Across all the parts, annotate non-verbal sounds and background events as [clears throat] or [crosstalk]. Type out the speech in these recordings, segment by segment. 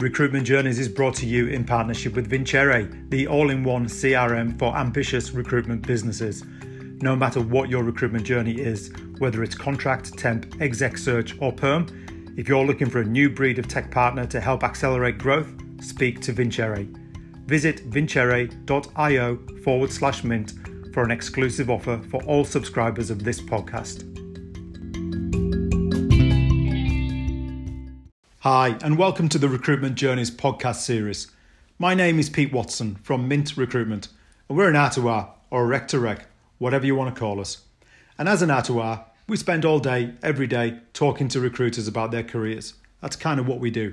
Recruitment Journeys is brought to you in partnership with Vincere, the all in one CRM for ambitious recruitment businesses. No matter what your recruitment journey is, whether it's contract, temp, exec search, or perm, if you're looking for a new breed of tech partner to help accelerate growth, speak to Vincere. Visit vincere.io forward slash mint for an exclusive offer for all subscribers of this podcast. Hi, and welcome to the Recruitment Journeys podcast series. My name is Pete Watson from Mint Recruitment, and we're an R2R or a rec to rec, whatever you want to call us. And as an R2R, we spend all day, every day, talking to recruiters about their careers. That's kind of what we do.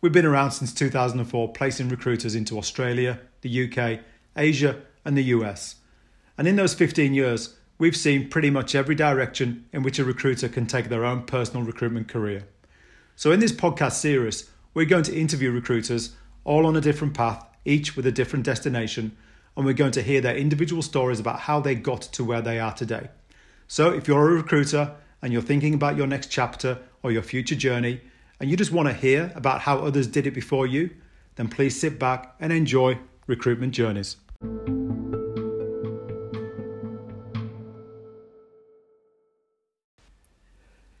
We've been around since 2004, placing recruiters into Australia, the UK, Asia, and the US. And in those 15 years, we've seen pretty much every direction in which a recruiter can take their own personal recruitment career. So, in this podcast series, we're going to interview recruiters all on a different path, each with a different destination, and we're going to hear their individual stories about how they got to where they are today. So, if you're a recruiter and you're thinking about your next chapter or your future journey, and you just want to hear about how others did it before you, then please sit back and enjoy Recruitment Journeys.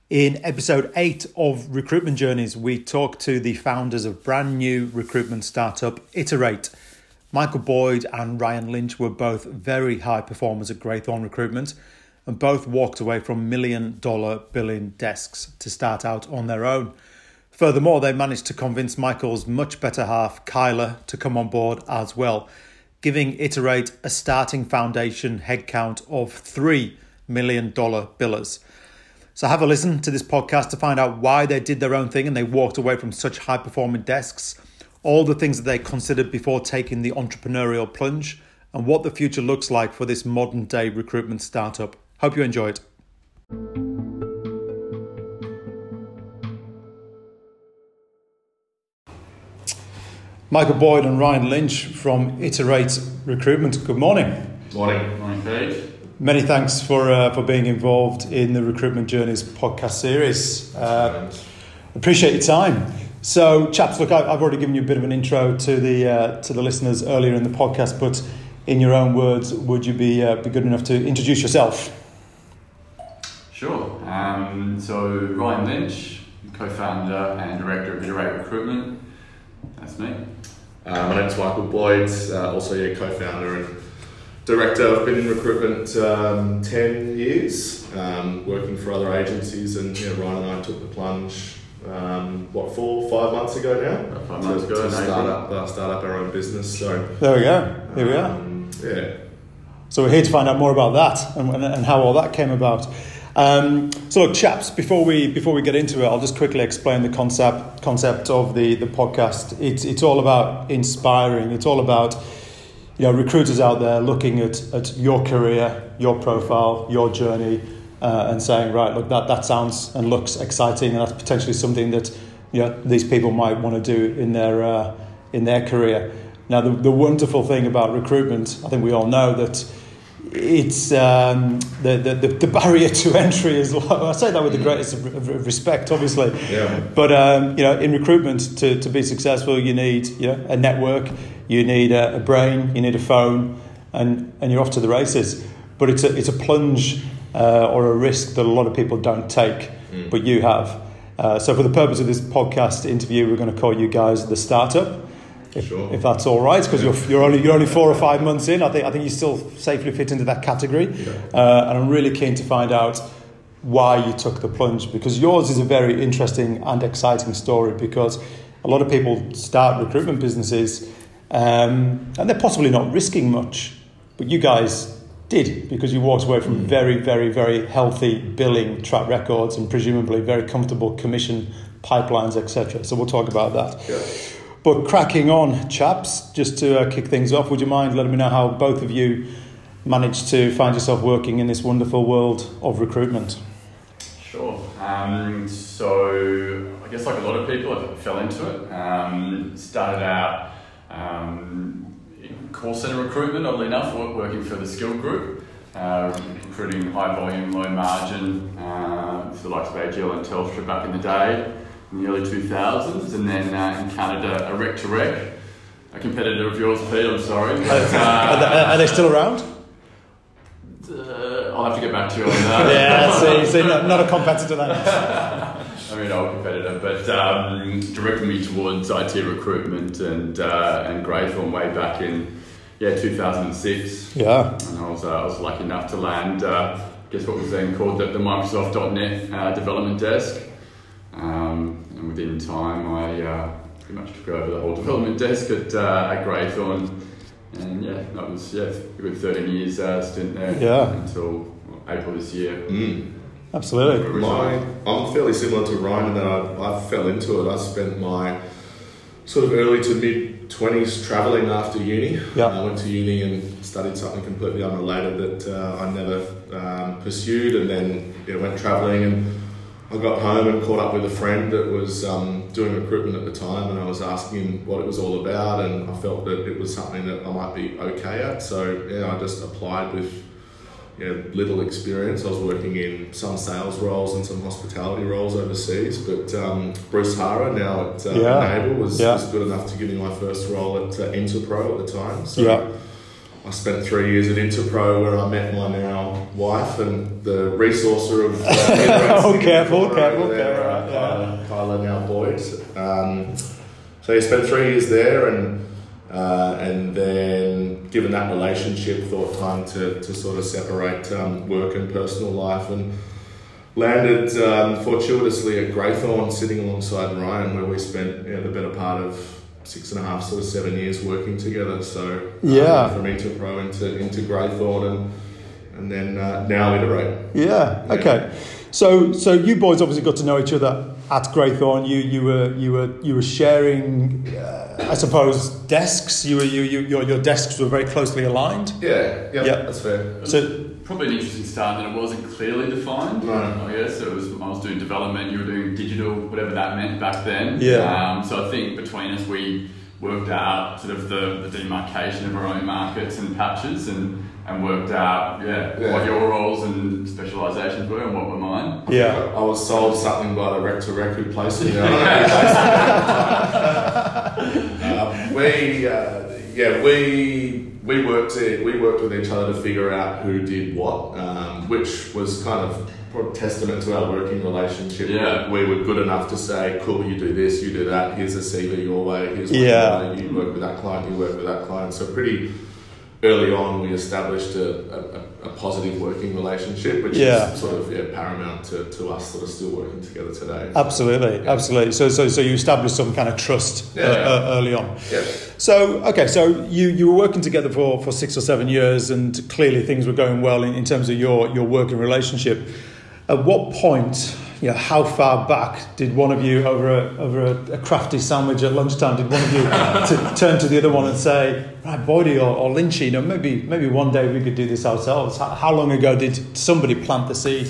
In episode 8 of Recruitment Journeys, we talk to the founders of brand new recruitment startup Iterate. Michael Boyd and Ryan Lynch were both very high performers at Greythorn Recruitment and both walked away from million dollar billing desks to start out on their own. Furthermore, they managed to convince Michael's much better half, Kyla, to come on board as well, giving Iterate a starting foundation headcount of $3 million billers. So have a listen to this podcast to find out why they did their own thing and they walked away from such high performing desks, all the things that they considered before taking the entrepreneurial plunge, and what the future looks like for this modern day recruitment startup. Hope you enjoy it. Michael Boyd and Ryan Lynch from Iterate Recruitment. Good morning. Morning. Morning, Pete. Many thanks for uh, for being involved in the Recruitment Journeys podcast series. Uh, appreciate your time. So, chaps, look, I've already given you a bit of an intro to the uh, to the listeners earlier in the podcast, but in your own words, would you be uh, be good enough to introduce yourself? Sure. Um, so, Ryan Lynch, co-founder and director of Iterate Recruitment. That's me. Uh, my name's Michael Boyd, uh, also yeah, co-founder and director. I've been in recruitment um, 10 years, um, working for other agencies, and you know, Ryan and I took the plunge, um, what, four, five months ago now? About five months ago, To start up, uh, start up our own business. So, There we go. Here we are. um, yeah. So we're here to find out more about that and, and, and how all that came about. Um, so look, chaps, before we before we get into it, I'll just quickly explain the concept concept of the the podcast. It's it's all about inspiring. It's all about you know recruiters out there looking at at your career, your profile, your journey, uh, and saying, right, look, that that sounds and looks exciting, and that's potentially something that you know these people might want to do in their uh, in their career. Now, the, the wonderful thing about recruitment, I think we all know that it's um, the, the, the, barrier to entry is [laughs] low. I say that with the greatest of, respect, obviously. Yeah. But um, you know, in recruitment, to, to be successful, you need you know, a network, you need a, a brain, you need a phone, and, and you're off to the races. But it's a, it's a plunge uh, or a risk that a lot of people don't take, but you have. Uh, so, for the purpose of this podcast interview, we're going to call you guys the startup. If, Sure. if that's all right, because you're, you're only you're only four or five months in, I think I think you still safely fit into that category, uh, and I'm really keen to find out why you took the plunge because yours is a very interesting and exciting story because a lot of people start recruitment businesses um, and they're possibly not risking much, but you guys did because you walked away from very, very, very healthy billing track records and presumably very comfortable commission pipelines, etc. So we'll talk about that. Yeah. But cracking on, chaps, just to uh, kick things off, would you mind letting me know how both of you managed to find yourself working in this wonderful world of recruitment? Sure. Um, so, I guess like a lot of people, I fell into it. Um, started out um, in call center recruitment, oddly enough, working for the Skilled Group, uh, recruiting high volume, low margin uh, for the likes of AGL and Telstra back in the day. In the early 2000s, and then uh, encountered a, a rec to rec, a competitor of yours, Pete. I'm sorry. But, are, they, are they still around? Uh, I'll have to get back to you on that. [laughs] yeah, see, see not, not a competitor then. [laughs] I mean, old competitor, but um, directed me towards IT recruitment and uh, and Greythorn way back in yeah 2006. Yeah, and I was uh, I was lucky enough to land. Uh, guess what was then called the, the Microsoft.NET uh, development desk. Um, and within time, I uh, pretty much took over the whole development desk at uh, at Greythorn. And yeah, that was yeah, a good 13 years uh, stint there. Yeah. Until April this year. Mm. Absolutely. My, I'm fairly similar to Ryan in that I, I fell into it. I spent my sort of early to mid 20s travelling after uni. Yeah. I went to uni and studied something completely unrelated that uh, I never um, pursued, and then you know, went travelling and I got home and caught up with a friend that was um, doing recruitment at the time, and I was asking him what it was all about, and I felt that it was something that I might be okay at. So yeah, I just applied with you know, little experience. I was working in some sales roles and some hospitality roles overseas, but um, Bruce Hara now at uh, Yeah. Enable was, Yeah. was good enough to give me my first role at uh, Interpro at the time. So Yeah. I spent three years at Interpro where I met my now wife and the resourcer of. Uh, [laughs] Oh, careful, careful, careful, uh, yeah. Kyla, Kyla now Boyd. Um, so he spent three years there and. Uh, and then, given that relationship, thought time to, to sort of separate um, work and personal life, and landed um, fortuitously at Greythorn, sitting alongside Ryan, where we spent you know, the better part of six and a half, sort of seven years working together. So yeah, um, from Interpro into into Greythorn, and and then uh, now Iterate. Yeah. Yeah. Okay. So, so you boys obviously got to know each other at Greythorn. You, you were, you were, you were sharing, uh, I suppose, desks. You were, you, you, your, your desks were very closely aligned. Yeah, yeah, Yeah. that's fair. So, Probably an interesting start that it wasn't clearly defined. No. I guess it was. I was doing development. You were doing digital, whatever that meant back then. Yeah. Um, so I think between us, we worked out sort of the, the demarcation of our own markets and patches, and and worked out yeah, Yeah. what your roles and specialisations were and what were mine. yeah. I was sold something by the rec to rec who placed me uh, we, uh, yeah, we we worked it, we worked with each other to figure out who did what, um, which was kind of testament to our working relationship. Yeah. we were good enough to say, "Cool, you do this, you do that. Here's a CV your way. Here's what Yeah. you, you work with that client, you work with that client." So pretty early on, we established a, a, a positive working relationship, which Yeah. is sort of yeah, paramount to, to us that are still working together today. Absolutely, absolutely. So, so, so you established some kind of trust uh, uh, early on. Yeah. So, okay, so you, you were working together for, for six or seven years, and clearly things were going well in, in terms of your, your working relationship. At what point, you know, how far back did one of you, over a, over a, a crafty sandwich at lunchtime, did one of you [laughs] to turn to the other one and say, right, Boydie or, or Lynchy, you know, maybe, maybe one day we could do this ourselves? How, how long ago did somebody plant the seed?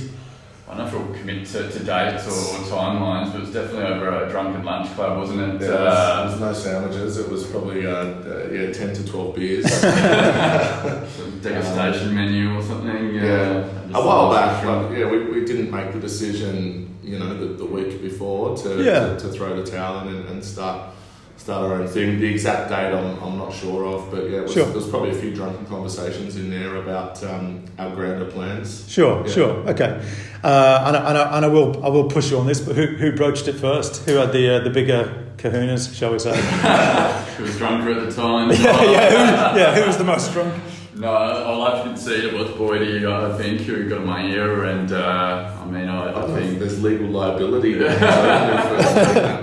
I don't know if we'll commit to, to dates or, or timelines, but it was definitely over a drunken lunch club, wasn't it? There Uh, was, there was no sandwiches. It was probably uh, uh, yeah, ten to twelve beers. [laughs] [laughs] some degustation menu or something. yeah, just a while back. Like, yeah, we, we didn't make the decision, you know, the, the week before to, Yeah. to, to throw the towel in and, and start start our own thing. The exact date I'm, I'm not sure of, but yeah, it was, Sure. there was probably a few drunken conversations in there about um, our grander plans. Sure, Yeah. sure, okay. Uh, and, I, and, I, and I will I will push you on this, but who, who broached it first? Who had the uh, the bigger kahunas, shall we say? [laughs] Who was drunker at the time? [laughs] yeah, yeah, who, yeah. Who was the most drunk? No, I'll have to concede it was Boydie, I think, who got my ear, and uh, I mean, I, I I don't know if think. there's legal liability there. so I don't know if it's like that,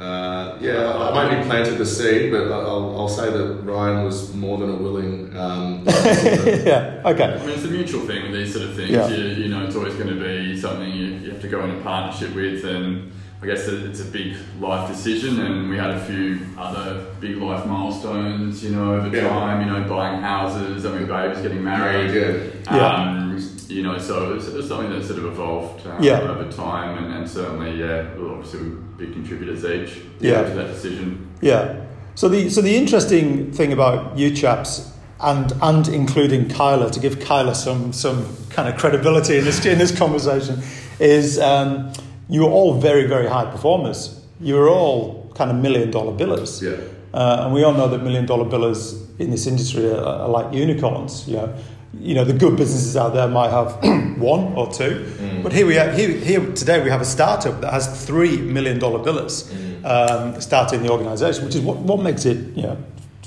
uh, uh, yeah, I maybe planted the seed, but I'll, I'll say that Ryan was more than a willing. Um, [laughs] yeah, okay. I mean, it's a mutual thing with these sort of things. Yeah. You, you know, it's always going to be something you, you have to go in a partnership with, and I guess it's a big life decision. And we had a few other big life milestones, you know, over Yeah. time. You know, buying houses, mean, babies getting married. yeah. Yeah. Um, you know, so it was, it was something that sort of evolved um, Yeah. over time, and, and certainly, yeah, we're obviously big contributors each Yeah. to that decision. Yeah. So the so the interesting thing about you chaps and and including Kyla to give Kyla some some kind of credibility in this in this conversation is um, you were all very, very high performers. You were all kind of million dollar billers. Yeah. Uh, and we all know that million dollar billers in this industry are, are like unicorns. You know, you know the good businesses out there might have [clears throat] one or two, Mm. but here we are. Here, here today we have a startup that has three million dollar billers Mm. um, starting the organisation, which is what, what makes it, you know,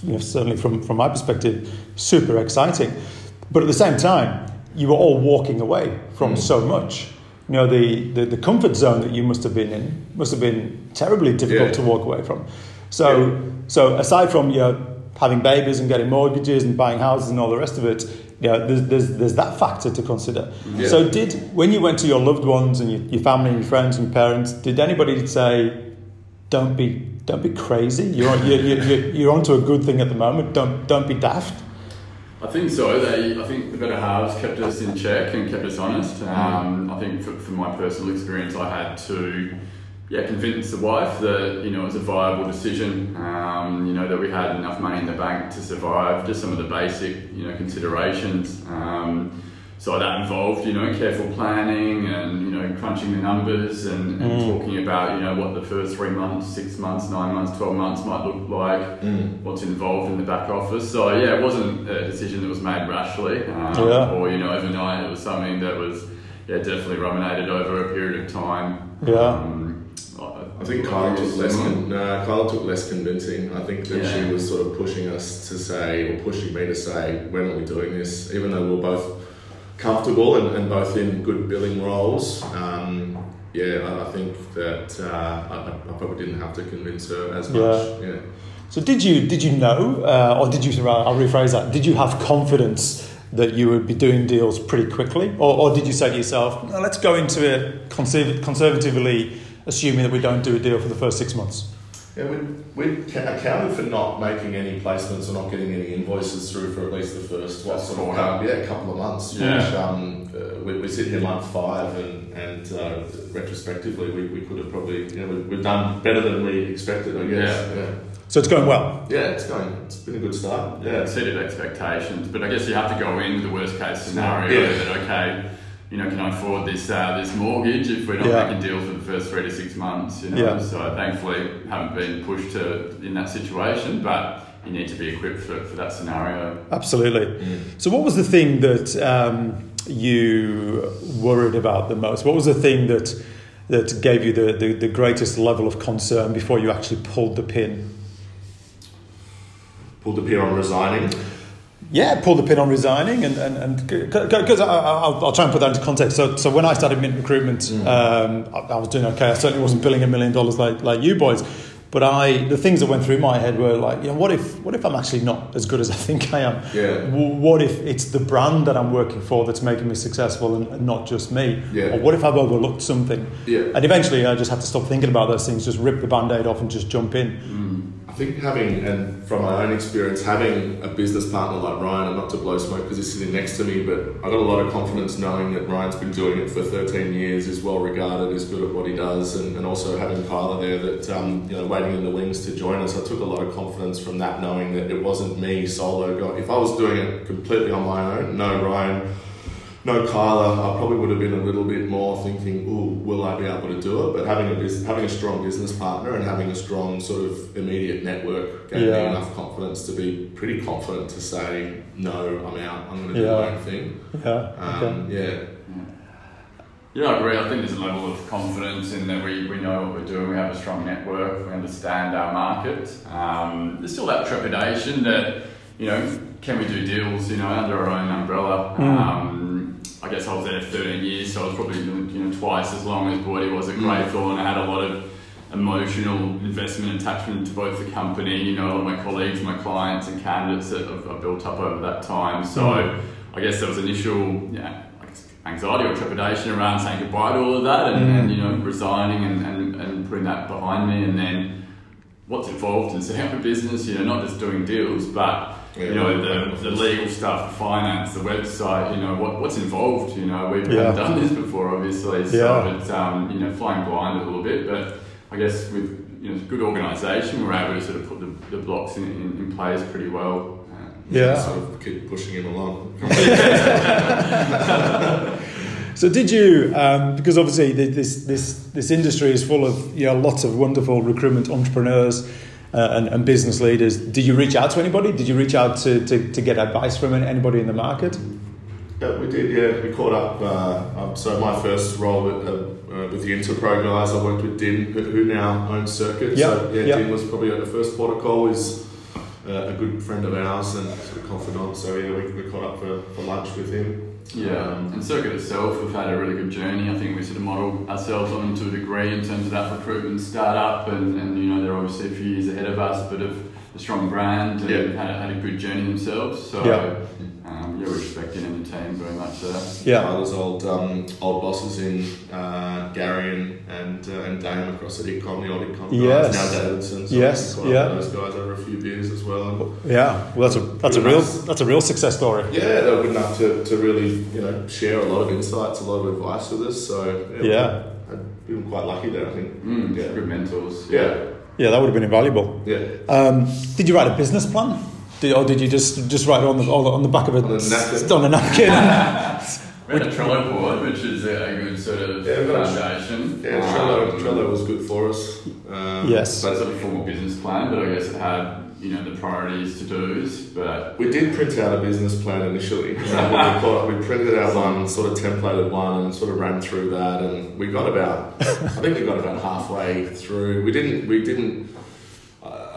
you know, certainly from from my perspective, super exciting. But at the same time, you were all walking away from Mm. so much. You know, the, the, the comfort zone that you must have been in must have been terribly difficult Yeah. to walk away from. So, Yeah. so aside from you know having babies and getting mortgages and buying houses and all the rest of it, you know, there's, there's, there's that factor to consider. Yeah. So, did when you went to your loved ones and your, your family and your friends and parents, did anybody say, "Don't be, don't be crazy. You're, you're, you're, you're onto a good thing at the moment. Don't, don't be daft." I think so. They, I think the better halves kept us in check and kept us honest. Um, I think for, for my personal experience, I had to, yeah, convince the wife that you know it was a viable decision. Um, you know that we had enough money in the bank to survive. Just some of the basic, you know, considerations. Um, so that involved, you know, careful planning and you know crunching the numbers and, and Mm. talking about you know what the first three months, six months, nine months, twelve months might look like Mm. what's involved in the back office. So yeah, it wasn't a decision that was made rashly, um, Yeah. or you know overnight. It was something that was yeah definitely ruminated over a period of time. Yeah. Um, I think Kyla took less. Con- no, Kyla took less convincing. I think that Yeah. she was sort of pushing us to say, or pushing me to say, when are we doing this? Even though we're both comfortable and, and both in good billing roles. Um, yeah, I, think that uh, I, I probably didn't have to convince her as much. Yeah. So did you did you know, uh, or did you? I'll rephrase that. Did you have confidence that you would be doing deals pretty quickly, or, or did you say to yourself, no, "Let's go into it conserv- conservatively, assuming that we don't do a deal for the first six months"? Yeah, we we accounted for not making any placements or not getting any invoices through for at least the first what sort of um, yeah, couple of months. Yeah. Which um, uh, we, we sit here month five, and and uh, retrospectively, we, we could have probably you know we, we've done better than we expected. I guess. Yeah. Yeah. So it's going well. Yeah, it's going. It's been a good start. yeah, Yeah. exceeded expectations. But I guess you have to go in with the worst case scenario Yeah. that okay. You know, can I afford this uh, this mortgage if we're not Yeah. making deals for the first three to six months? You know, Yeah. so thankfully haven't been pushed to in that situation, but you need to be equipped for, for that scenario. Absolutely. Mm. So what was the thing that um, you worried about the most? What was the thing that that gave you the, the, the greatest level of concern before you actually pulled the pin? Pulled the pin on resigning. Yeah, pull the pin on resigning, and and because I'll, I'll try and put that into context. So, so when I started Mint Recruitment, Mm. um, I, I was doing okay. I certainly wasn't billing a million dollars like like you boys, but I the things that went through my head were like, you know, what if what if I'm actually not as good as I think I am? Yeah. W- What if it's the brand that I'm working for that's making me successful and, and not just me? Yeah. Or what if I've overlooked something? Yeah. And eventually, I just had to stop thinking about those things, just rip the band-aid off, and just jump in. I think having, and from my own experience, having a business partner like Ryan, and not to blow smoke because he's sitting next to me, but I got a lot of confidence knowing that Ryan's been doing it for 13 years, is well regarded, is good at what he does, and, and also having Kyla there that, um, you know, waiting in the wings to join us. I took a lot of confidence from that, knowing that it wasn't me solo. If I was doing it completely on my own, no Ryan, no Kyla, I probably would have been a little bit more thinking, "Ooh, will I be able to do it?" But having a bus- having a strong business partner and having a strong sort of immediate network gave Yeah. me enough confidence to be pretty confident to say, "No, I'm out. I'm going to do Yeah. my own thing." Yeah. Okay. Um, yeah, Yeah, I agree. I think there's a level of confidence in that we, we know what we're doing, we have a strong network, we understand our market. Um, there's still that trepidation that, you know, can we do deals, you know, under our own umbrella? Mm. Um, I guess I was there 13 years, so I was probably you know, twice as long as Boydie was at Mm. Greythorn. I had a lot of emotional investment attachment to both the company, you know, a lot of my colleagues, my clients and candidates that I've, I've built up over that time. So Mm. I guess there was initial, yeah, anxiety or trepidation around saying goodbye to all of that and, Mm. and you know, resigning and, and, and putting that behind me and then what's involved in setting up a business, you know, not just doing deals, but you know, the, the legal stuff, the finance, the website, you know, what, what's involved, you know, we haven't done this before, obviously, so Yeah. it's, um, you know, flying blind a little bit, but I guess with, you know, good organisation, we're able to sort of put the, the blocks in, in, in place pretty well. Uh, Yeah. sort of keep pushing him along. So [laughs] [laughs] So did you? Um, because obviously this this this industry is full of you know lots of wonderful recruitment entrepreneurs. Uh, and, and business leaders. Did you reach out to anybody? Did you reach out to, to, to get advice from anybody in the market? Yeah, we did. Yeah, we caught up. Uh, um, so my first role with, uh, uh, with the Interpro guys, I worked with Din, who, now owns Circuit. Yeah, So yeah, yeah. Din was probably the first port of call. Is uh, a good friend of ours and sort of confidant. So yeah, we, we caught up for, for lunch with him. Yeah, Um, and Circuit itself, we've had a really good journey. I think we sort of model ourselves on them to a degree in terms of that recruitment startup, and, and you know they're obviously a few years ahead of us, but have a strong brand and Yeah. had, a, had a good journey themselves. So Yeah. Um, yeah, we're expecting in the team very much there. Yeah. Tyler's old um, old bosses in uh, Gary and and, uh, and Dame across at Econ, the old Econ guys, Yes. now Davidson. So Yes, we caught up yeah. those guys over a few beers as well. Yeah, well, that's a that's a real nice. that's a real success story. Yeah, they were good enough to, to really you know share a lot of insights, a lot of advice with us. So Yeah. I've been quite lucky there. I think. Mm, Yeah. Good mentors. Yeah, Yeah, that would have been invaluable. yeah. Um, did you write a business plan? Did, or did you just just write it on the on the, back of a On a napkin. on a napkin? [laughs] We had a Trello board, which is a, a good sort of Yeah, we've got a- foundation. Yeah, Trello, Um, Trello was good for us. Um, Yes. So it's not a formal business plan, but I guess it had you know the priorities to dos. But We did print out a business plan initially. We, caught, we printed out one, sort of templated one, and sort of ran through that, and we got about, I think we got about halfway through. We didn't, we didn't.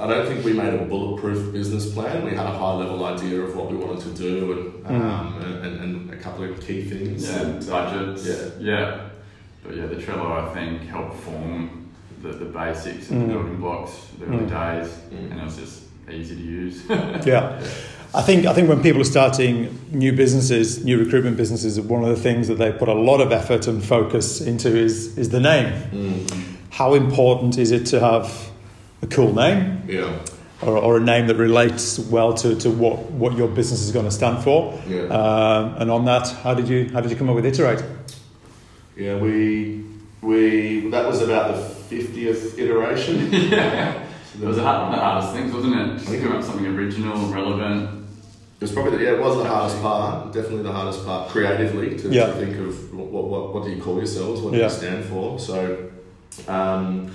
I I don't think we made a bulletproof business plan. We had a high level idea of what we wanted to do and um, and, and a couple of key things. yeah, And, uh, budgets. yeah. yeah. But yeah, the Trello I think helped form the, the basics and Mm. the building blocks of the early Mm. days, Mm. and it was just easy to use. [laughs] yeah. I think I think when people are starting new businesses, new recruitment businesses, one of the things that they put a lot of effort and focus into is is the name. Mm, How important is it to have a cool name yeah, or, or a name that relates well to, to what, what your business is going to stand for? yeah. Um, and on that, how did you how did you come up with iterate? Yeah, we we that was about the fiftieth iteration. yeah. So It was there hard- one of the hardest things, wasn't it? Just I think- come up with something original, and relevant. It was probably the, yeah, it was the hardest part. Definitely the hardest part creatively to, Yeah. to think of what, what what do you call yourselves? What do Yeah. you stand for? So, um,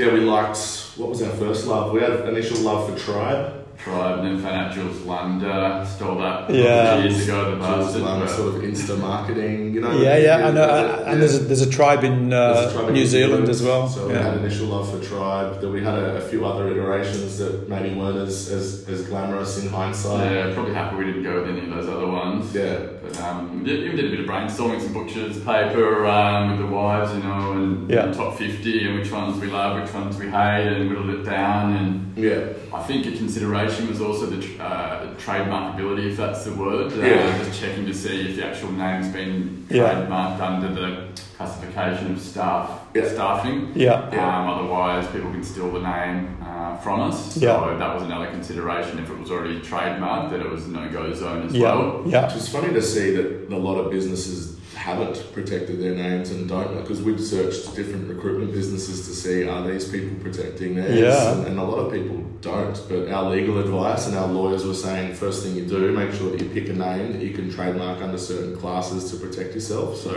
yeah, we liked. What was our first love? We had initial love for Tribe. Tribe and then Financials Lunda stole that Yeah. years ago. The Which was bastard. um, sort of Insta marketing, you know. Yeah, yeah, I know. Yeah. And there's a, there's a tribe in There's a uh, tribe in New Zealand as well. So we had initial love for Tribe. Then we had a, a few other iterations that maybe weren't as, as, as glamorous in hindsight. Yeah, probably happy we didn't go with any of those other ones. Yeah. Um, we did, did a bit of brainstorming, some butchers paper um, with the wives, you know, and Yeah. top 50 and which ones we love, which ones we hate, and whittled it down. And Yeah. I think a consideration was also the tr- uh, trademarkability, if that's the word. Uh, Yeah. Just checking to see if the actual name's been Yeah. trademarked under the classification of staff Yeah. staffing. Yeah. Yeah. Um, otherwise, people can steal the name uh, from us. So Yeah. that was another consideration. If it was already trademarked, that it was no-go zone as Yeah. well. Yeah. It's funny to see that a lot of businesses haven't protected their names and don't because we've searched different recruitment businesses to see are these people protecting theirs Yeah. and, and a lot of people don't but our legal advice and our lawyers were saying first thing you do make sure that you pick a name that you can trademark under certain classes to protect yourself so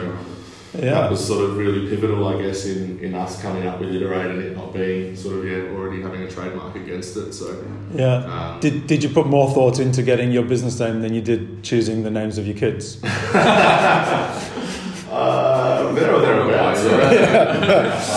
that was sort of really pivotal I guess in, in us coming up with iterate and it not being sort of yeah already having a trademark against it so Yeah. um, Did, did you put more thought into getting your business name than you did choosing the names of your kids? [laughs] Uh, there or thereabouts. Yeah. [laughs]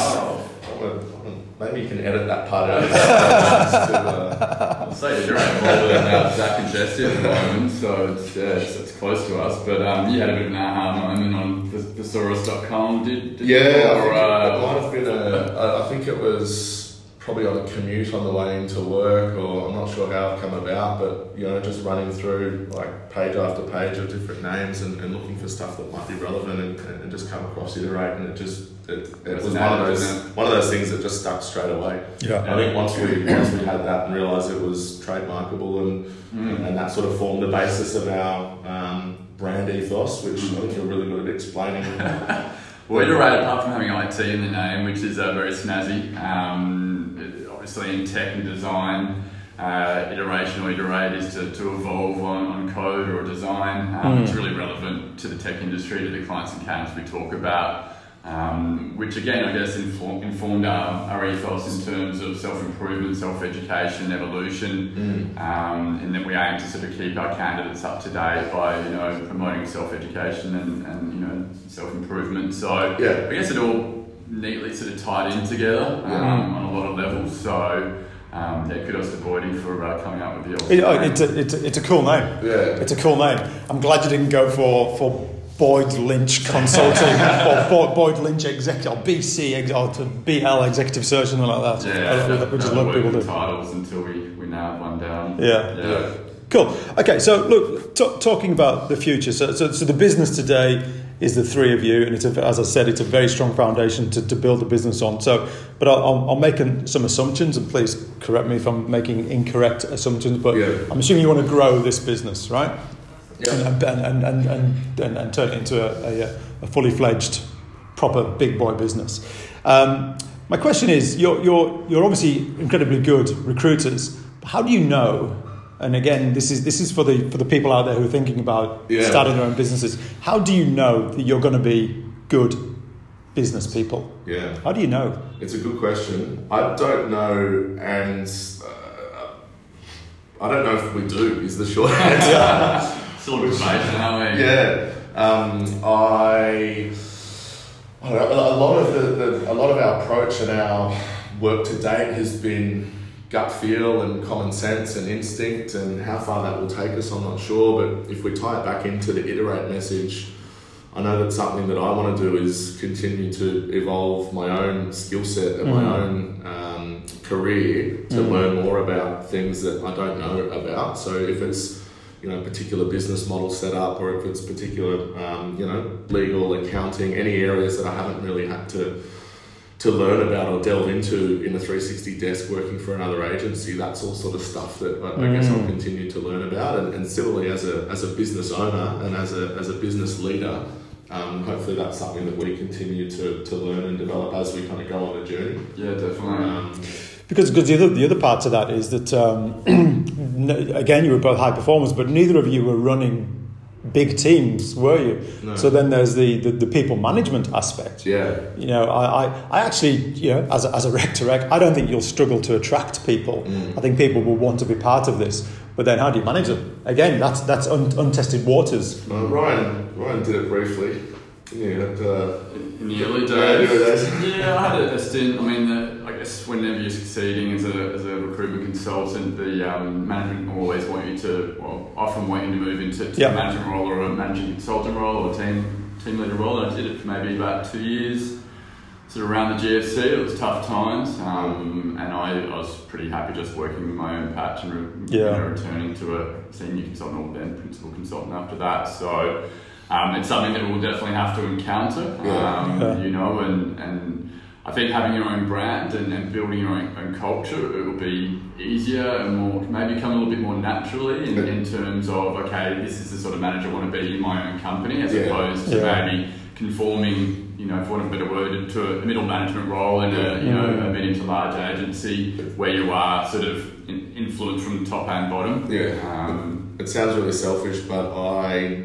Oh, well, Maybe you can edit that part out. [laughs] to, uh, I'll say you're involved in uh, Zach and Jesse at the moment, so it's, yeah, it's, it's close to us. But um, you had a bit of an aha moment on the- thesaurus.com, did, did yeah, you? I think Or, it, uh, it might have been a. I, I think it was probably on a commute on the way into work, or I'm not sure how it come about, but you know, just running through like page after page of different names and, and looking for stuff that might be relevant, and, and just come across iterate, and it just it, it was one of those one of those things that just stuck straight away. Yeah. I think once we once we had that and realised it was trademarkable and, Mm. and that sort of formed the basis of our um, brand ethos, which I think you're really good at explaining. [laughs] Well, you're right, apart from having IT in the name, which is uh, very snazzy, um, obviously in tech and design, uh, iteration or iterate is to, to evolve on, on code or design. Um, Mm. It's really relevant to the tech industry, to the clients and candidates we talk about. Um, which again, I guess, inform, informed our, our ethos in terms of self improvement, self education, evolution, Mm. um, and then we aim to sort of keep our candidates up to date by you know promoting self education and, and you know self improvement. So Yeah. I guess it all neatly sort of tied in together um, Yeah. on a lot of levels. So um, yeah, kudos to Boydie for uh, coming up with the awesome It, oh, name. it's, a, it's, a, it's a cool name. Yeah. It's a cool name. I'm glad you didn't go for, for Boyd Lynch Consulting [laughs] or Boyd, Boyd Lynch Executive or BC ex- or to BL Executive Search, something like that. yeah, that, which is what people with do. titles until we, we nailed one down. Yeah. yeah. Cool. Okay, so look, t- talking about the future. So, so, so the business today is the three of you, and it's a, as I said, it's a very strong foundation to, to build a business on. So, but I'll, I'll, I'll make an, some assumptions, and please correct me if I'm making incorrect assumptions. But Yeah. I'm assuming you want to grow this business, right? Yeah. And, and, and, and, and, and, turn it into a, a, a fully fledged, proper big boy business. Um, my question is, you're, you're, you're obviously incredibly good recruiters. How do you know? And again, this is this is for the for the people out there who are thinking about Yeah. starting their own businesses. How do you know that you're going to be good business people? Yeah. How do you know? It's a good question. I don't know, and uh, I don't know if we do. Is the short [laughs] answer. Still a debate, aren't we? yeah. Um, I. I don't know, a lot of the, the a lot of our approach and our work to date has been gut feel and common sense and instinct and how far that will take us I'm not sure but if we tie it back into the iterate message I know that something that I want to do is continue to evolve my own skill set and my Mm. own um, career to Mm. learn more about things that I don't know about. So if it's you know particular business model set up, or if it's particular um, you know legal, accounting, any areas that I haven't really had to to learn about or delve into in a 360 desk working for another agency, that's all sort of stuff that I, I guess I'll Mm. continue to learn about. And, and similarly, as a, as a business owner and as a, as a business leader, um, hopefully that's something that we continue to, to learn and develop as we kind of go on the journey. Yeah, definitely. Um, Because, because the other the other part to that is that um, [clears throat] again you were both high performers, but neither of you were running big teams, were you? No. So then there's the, the, the people management aspect. yeah, You know, I, I, I actually, you know, as a, as a rec to rec, I don't think you'll struggle to attract people. Mm. I think people will want to be part of this. But then how do you manage them? Again, that's, that's un, untested waters. Uh, Ryan Ryan did it briefly. Yeah, at, uh, in, in the early days. [laughs] Yeah, I had a, a stint. I mean, the, I guess whenever you're succeeding as a, as a recruitment consultant, the um, management always want you to, well, often want you to move into to Yeah. a management role or a managing consultant role or a team team leader role. And I did it for maybe about two years. Sort of around the GFC, it was tough times, um, and I, I was pretty happy just working with my own patch and re- you Yeah. know, returning to a senior consultant or then principal consultant after that. So um, it's something that we'll definitely have to encounter, Yeah. um, Yeah. you know, and, and I think having your own brand and, and building your own, own culture, it will be easier and more, maybe come a little bit more naturally in, in terms of, okay, this is the sort of manager I want to be in my own company, as Yeah. opposed to Yeah. maybe conforming, you know, for want of a better word, to a middle management role in a, you know, a medium to large agency where you are sort of in, influenced from top and bottom. yeah. Um, It sounds really selfish, but I,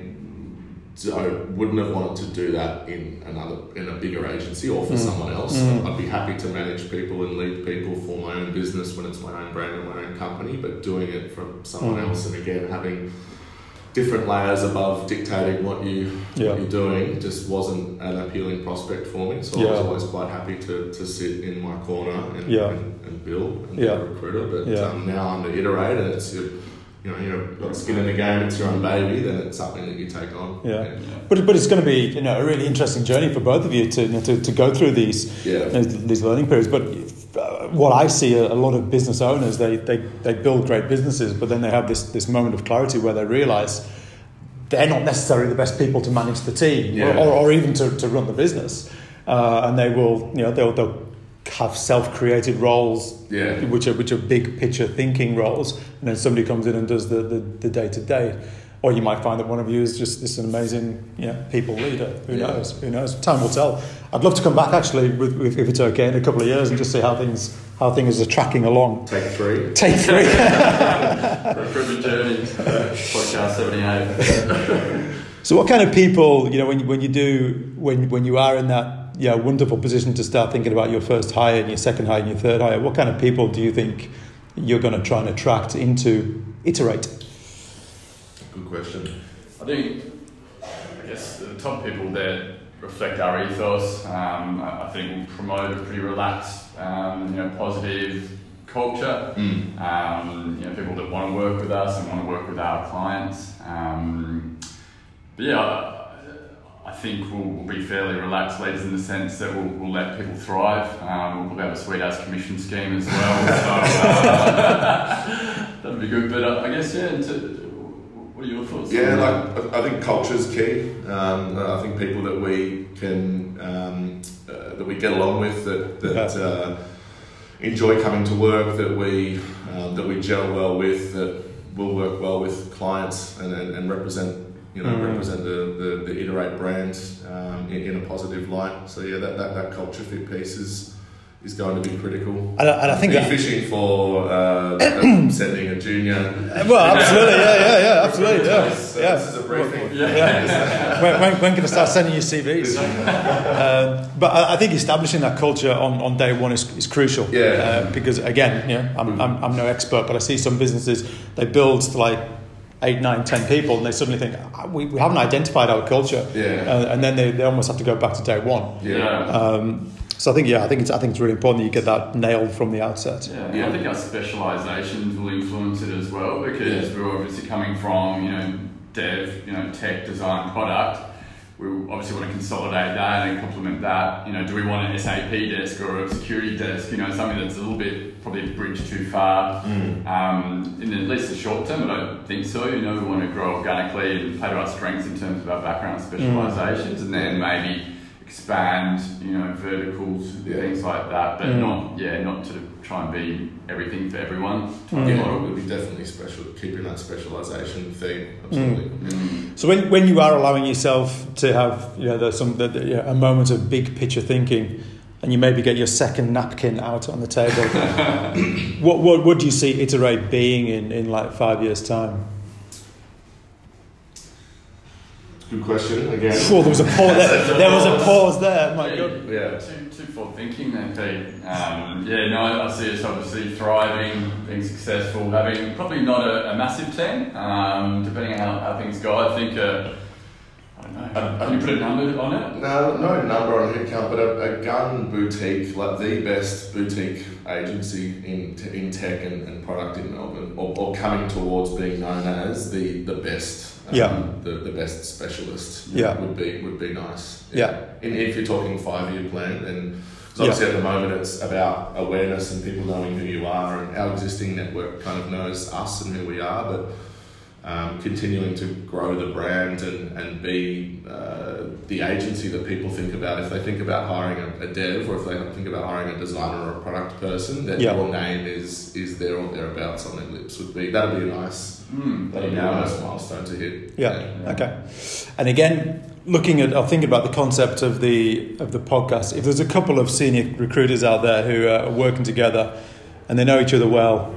I wouldn't have wanted to do that in another in a bigger agency or for Mm. someone else. Mm. I'd be happy to manage people and lead people for my own business when it's my own brand and my own company, but doing it from someone Mm. else and again having different layers above dictating what you Yeah. what you're doing just wasn't an appealing prospect for me. So I was always quite happy to, to sit in my corner and, Yeah. and, and build and Yeah. be a recruiter. But Yeah. um, now I'm the iterator. and it's you know, you've got skin in the game, it's your own baby, then it's something that you take on. Yeah. yeah. But, but it's going to be you know, a really interesting journey for both of you to, you know, to, to go through these Yeah. you know, these learning periods. But uh, what I see a, a lot of business owners, they, they, they build great businesses, but then they have this, this moment of clarity where they realize they're not necessarily the best people to manage the team Yeah. or, or, or even to, to run the business. Uh, and they will, you know, they'll, they'll have self-created roles, Yeah. which are which are big picture thinking roles, and then somebody comes in and does the the, the day-to-day. or you might find that one of you is just this amazing you know, people leader. Who Yeah. knows? Who knows? Time will tell. I'd love to come back actually, with, with, if it's okay, in a couple of years and just see how things how things are tracking along. Take three. Take three. [laughs] Recruitment journey, uh, podcast 78. [laughs] so, what kind of people, you know, when you, when you do when when you are in that yeah wonderful position to start thinking about your first hire and your second hire and your third hire, what kind of people do you think you're going to try and attract into iterate? Good question. I think, I guess, the top people that reflect our ethos, um, I I think will promote a pretty relaxed, um, you know, positive culture. Mm. Um, you know, people that want to work with us and want to work with our clients. Um, but yeah, I, I think we'll, we'll be fairly relaxed leaders in the sense that we'll, we'll let people thrive. Um, we'll have a sweet ass commission scheme as well. so uh, [laughs] that'd be good. But uh, I guess yeah. To, what are your thoughts? Yeah, like I think culture is key. Um, I think people that we can um, uh, that we get along with, that that [laughs] uh, enjoy coming to work, that we um, that we gel well with, that will work well with clients and, and, and represent you know Mm. represent the, the, the iterate brand um, in, in a positive light. So yeah, that, that, that culture fit piece is is going to be critical. And I, and I think Are fishing for uh, [coughs] sending a junior. well, absolutely, yeah, yeah, yeah, absolutely, yeah, So yeah. This is a briefing. Yeah. when, when, when can I start sending you CVs? um, but I, I think establishing that culture on, on day one is, is crucial. Yeah. Uh, because again, you know, I'm, I'm, I'm no expert, but I see some businesses they build to like eight, nine, ten people, and they suddenly think "Ah, we, we haven't identified our culture, Yeah. uh, and then they, they almost have to go back to day one. Yeah. Um, so I think yeah, I think it's I think it's really important that you get that nailed from the outset. Yeah, Yeah. I think our specialisations will influence it as well because we're obviously coming from, you know, dev, you know, tech, design, product. We obviously want to consolidate that and complement that. You know, do we want an SAP desk or a security desk? You know, something that's a little bit probably a bridge too far. Um, in at least the short term, I don't think so. You know, we want to grow organically and play to our strengths in terms of our background specialisations, and then maybe expand, you know, verticals, Yeah. things like that, but Mm. not, yeah, not to try and be everything for everyone. Mm. Yeah, model. it would be definitely special, keeping that specialisation theme. Absolutely. Mm. So when, when you are allowing yourself to have you know the, some the, the, you know, a moment of big picture thinking, and you maybe get your second napkin out on the table, [laughs] what what would you see iterate being in, in like five years time? Good question again. Oh, there was a pause there. [laughs] There was a pause there. My God. Yeah. Too, too forward thinking there, Pete. Um, yeah, no, I I see us obviously thriving, being successful, having probably not a, a massive team, um, depending on how, how things go. I think, uh, I don't know, I- can you put a number on it? No, no number on headcount, but a, a gun boutique, like the best boutique agency in te- in tech and, and product in Melbourne, or, or coming towards being known as the the best. um, Yeah. The, the best specialist. Yeah. Would be would be nice. Yeah. And if you're talking five year plan, then 'cause Yeah. obviously at the moment it's about awareness and people knowing who you are, and our existing network kind of knows us and who we are, but um, continuing to grow the brand and, and be uh, the agency that people think about. If they think about hiring a, a dev or if they think about hiring a designer or a product person, that Yeah. your name is is there or thereabouts on their lips would be that'd be a nice Mm, that'd be a nice milestone to hit. Yeah. Okay. And again, looking at or thinking about the concept of the of the podcast, if there's a couple of senior recruiters out there who are working together and they know each other well,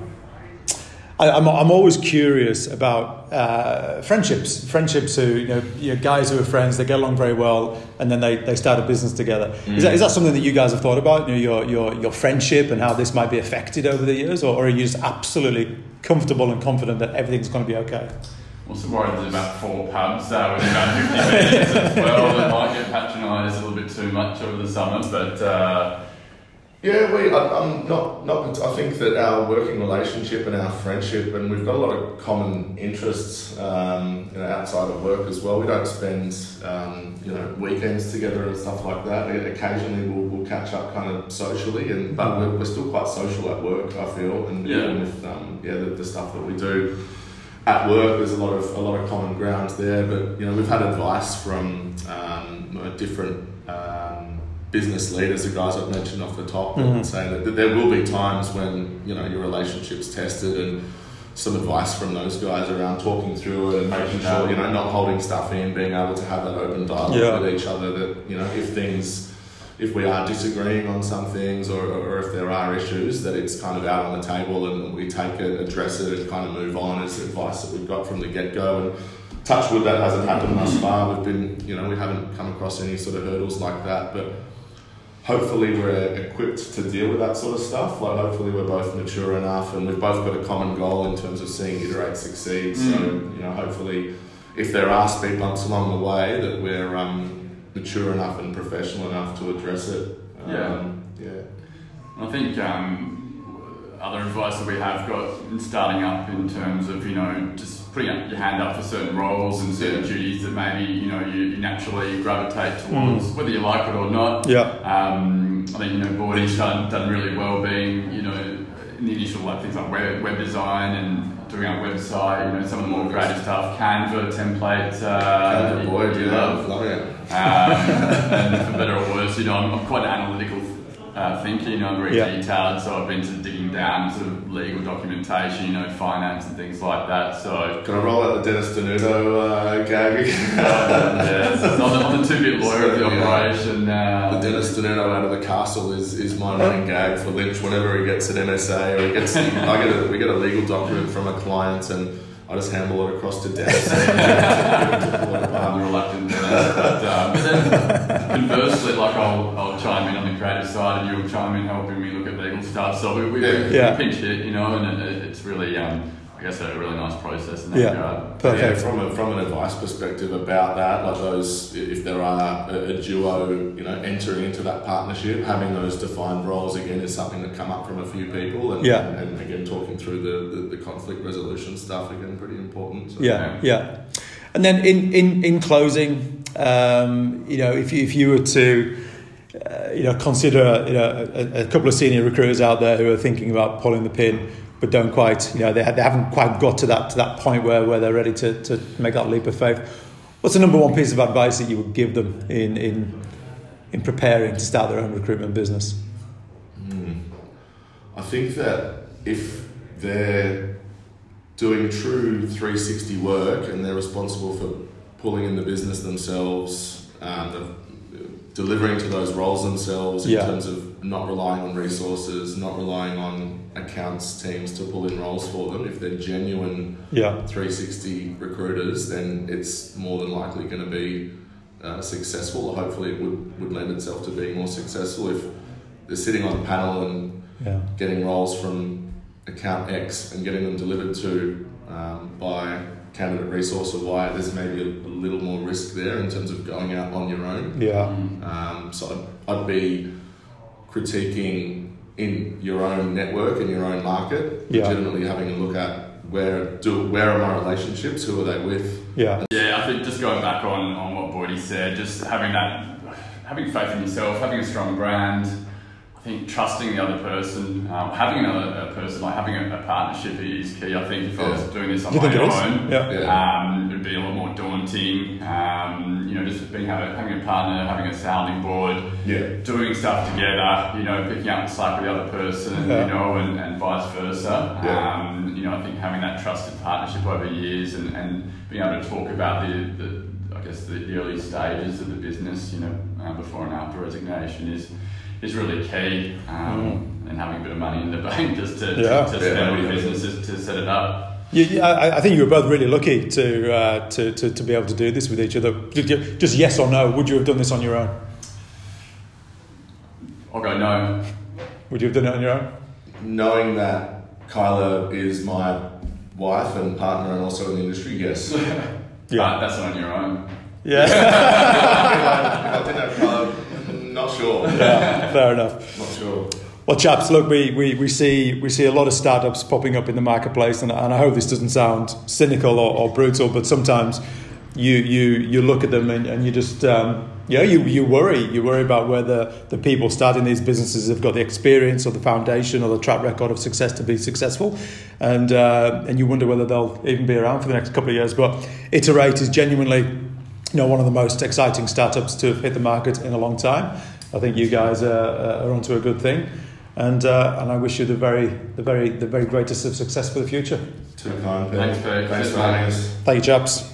I, I'm I'm always curious about uh, friendships. Friendships who you know, you know guys who are friends, they get along very well, and then they, they start a business together. Is that is that something that you guys have thought about? You know, your your your friendship and how this might be affected over the years, or, or are you just absolutely comfortable and confident that everything's going to be okay? Also worried there's about four pubs so uh, with about 50 minutes as well that might get patronised a little bit too much over the summer, but uh, Yeah, we. I, I'm not. Not. I think that our working relationship and our friendship, and we've got a lot of common interests, um, you know, outside of work as well. We don't spend, um, you know, weekends together and stuff like that. Occasionally, we'll, we'll catch up kind of socially, and but we're, we're still quite social at work. I feel, and Yeah. even with um, yeah, the, the stuff that we do at work, there's a lot of a lot of common ground there. But you know, we've had advice from um, different um, business leaders, the guys I've mentioned off the top, Mhm. saying that, that there will be times when you know your relationship's tested and some advice from those guys around talking through it and making sure you know not holding stuff in, being able to have that open dialogue Yeah. with each other. That you know if things. If we are disagreeing on some things, or, or if there are issues, that it's kind of out on the table and we take it, address it, and kind of move on as advice that we've got from the get go. And touch wood, that hasn't happened thus far. We've been, you know, we haven't come across any sort of hurdles like that, but hopefully we're equipped to deal with that sort of stuff. Like hopefully we're both mature enough and we've both got a common goal in terms of seeing iterate succeed. So you know, hopefully, if there are speed bumps along the way, that we're um, mature enough and professional enough to address it. Yeah. Um, yeah. I think um, other advice that we have got in starting up in terms of you know just putting up your hand up for certain roles and certain duties that maybe you know you, you naturally gravitate towards, whether you like it or not. Yeah. Um, I think you know Boydie's done, done really well being you know in the initial like things like web, web design and doing our website. You know some of the more creative stuff, Canva templates. Uh, Canva Boyd, you yeah, love. love it. Um, [laughs] and for better or worse, you know, I'm, I'm quite an analytical uh, thinker, you know, I'm very Yeah. detailed, so I've been to digging down sort of legal documentation, you know, finance and things like that. So, Can I roll out the Dennis Denuto uh, gag? [laughs] yeah, so I'm, the, I'm two bit lawyer of the Yeah. operation. Uh, The Dennis Denuto out of the castle is, is my running gag for Lynch whenever he gets an MSA or he gets [laughs] I get a, we get a legal document from a client and I just handle it across to Dennis. [laughs] I'm reluctant to that. But, um, but then conversely, like I'll, I'll chime in on the creative side and you'll chime in helping me look at legal stuff. So we, we, Yeah. we Yeah. pinch hit, you know, and it, it's really, um, I guess, a really nice process in that Yeah. regard. yeah, from a, from an advice perspective about that, like those, if there are a, a duo, you know, entering into that partnership, having those defined roles again is something that come up from a few people, and, Yeah. and, and again talking through the, the, the conflict resolution stuff again, pretty important. So, Yeah, yeah. And then in in in closing, um, you know, if you, if you were to uh, you know consider you know a, a couple of senior recruiters out there who are thinking about pulling the pin but don't quite you know they, they haven't quite got to that to that point where, where they're ready to, to make that leap of faith. What's the number one piece of advice that you would give them in in in preparing to start their own recruitment business? Hmm. I think that if they're doing true 360 work and they're responsible for pulling in the business themselves, um, the- delivering to those roles themselves in Yeah. terms of not relying on resources, not relying on accounts teams to pull in roles for them, if they're genuine Yeah, 360 recruiters, then it's more than likely going to be uh, successful, or hopefully it would, would lend itself to being more successful if they're sitting on a panel and yeah, getting roles from account X and getting them delivered to um, by candidate resource or why there's maybe a, a little more risk there in terms of going out on your own. yeah, Um, so I'd, I'd be critiquing in your own network and your own market, Yeah. legitimately having a look at where do where are my relationships, who are they with, yeah, Yeah, I think just going back on, on what Boydie said, just having that, having faith in yourself, having a strong brand, I think trusting the other person, um, having another a person, like having a, a partnership is key. I think if I was doing this on You my think it is? own, Yeah. Yeah. um, it'd be a lot more daunting. Um, you know, just being having, having a partner, having a sounding board, yeah, doing stuff together, you know, picking up the slack with the other person, Yeah. you know, and, and vice versa. Yeah. Um, you know, I think having that trusted partnership over years and, and being able to talk about the, the I guess, the, the early stages of the business, you know, uh, before and after resignation is is really key. Um, And having a bit of money in the [laughs] bank just to, Mm. Yeah. to, to Yeah, spend on yeah. your businesses to set it up. You, you- I, I think you were both really lucky to, uh, to, to, to be able to do this with each other. Just yes or no, would you have done this on your own? I'll go no. Would you have done it on your own? knowing that Kyla is my wife and partner and also in the industry, yes. [laughs] if But that's not on your own. Yeah, [laughs] I didn't have Kyla, not sure, [laughs] yeah fair enough. not sure. Well, chaps, look, we, we, we see we see a lot of startups popping up in the marketplace, and, and I hope this doesn't sound cynical or, or brutal, but sometimes you you you look at them and, and you just um, yeah you, you worry you worry about whether the people starting these businesses have got the experience or the foundation or the track record of success to be successful, and uh, and you wonder whether they'll even be around for the next couple of years. But Iterate is genuinely you know, one of the most exciting startups to have hit the market in a long time. I think you guys are, are onto a good thing. And, uh, and I wish you the very, the, very, the very greatest of success for the future. Too kind, Pete. Thanks, Pete. Thanks for having us. Thank you, chaps.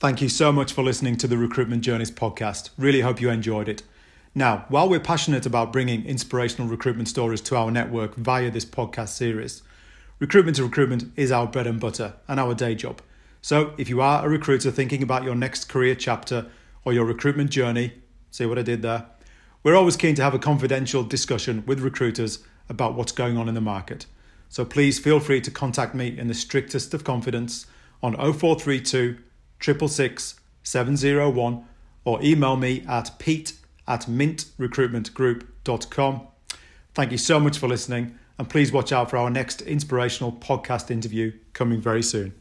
Thank you so much for listening to the Recruitment Journeys podcast. Really hope you enjoyed it. Now, while we're passionate about bringing inspirational recruitment stories to our network via this podcast series, recruitment to recruitment is our bread and butter and our day job. So, if you are a recruiter thinking about your next career chapter or your recruitment journey, see what I did there? We're always keen to have a confidential discussion with recruiters about what's going on in the market. So please feel free to contact me in the strictest of confidence on 0432 666 701 or email me at pete at mintrecruitmentgroup.com. Thank you so much for listening and please watch out for our next inspirational podcast interview coming very soon.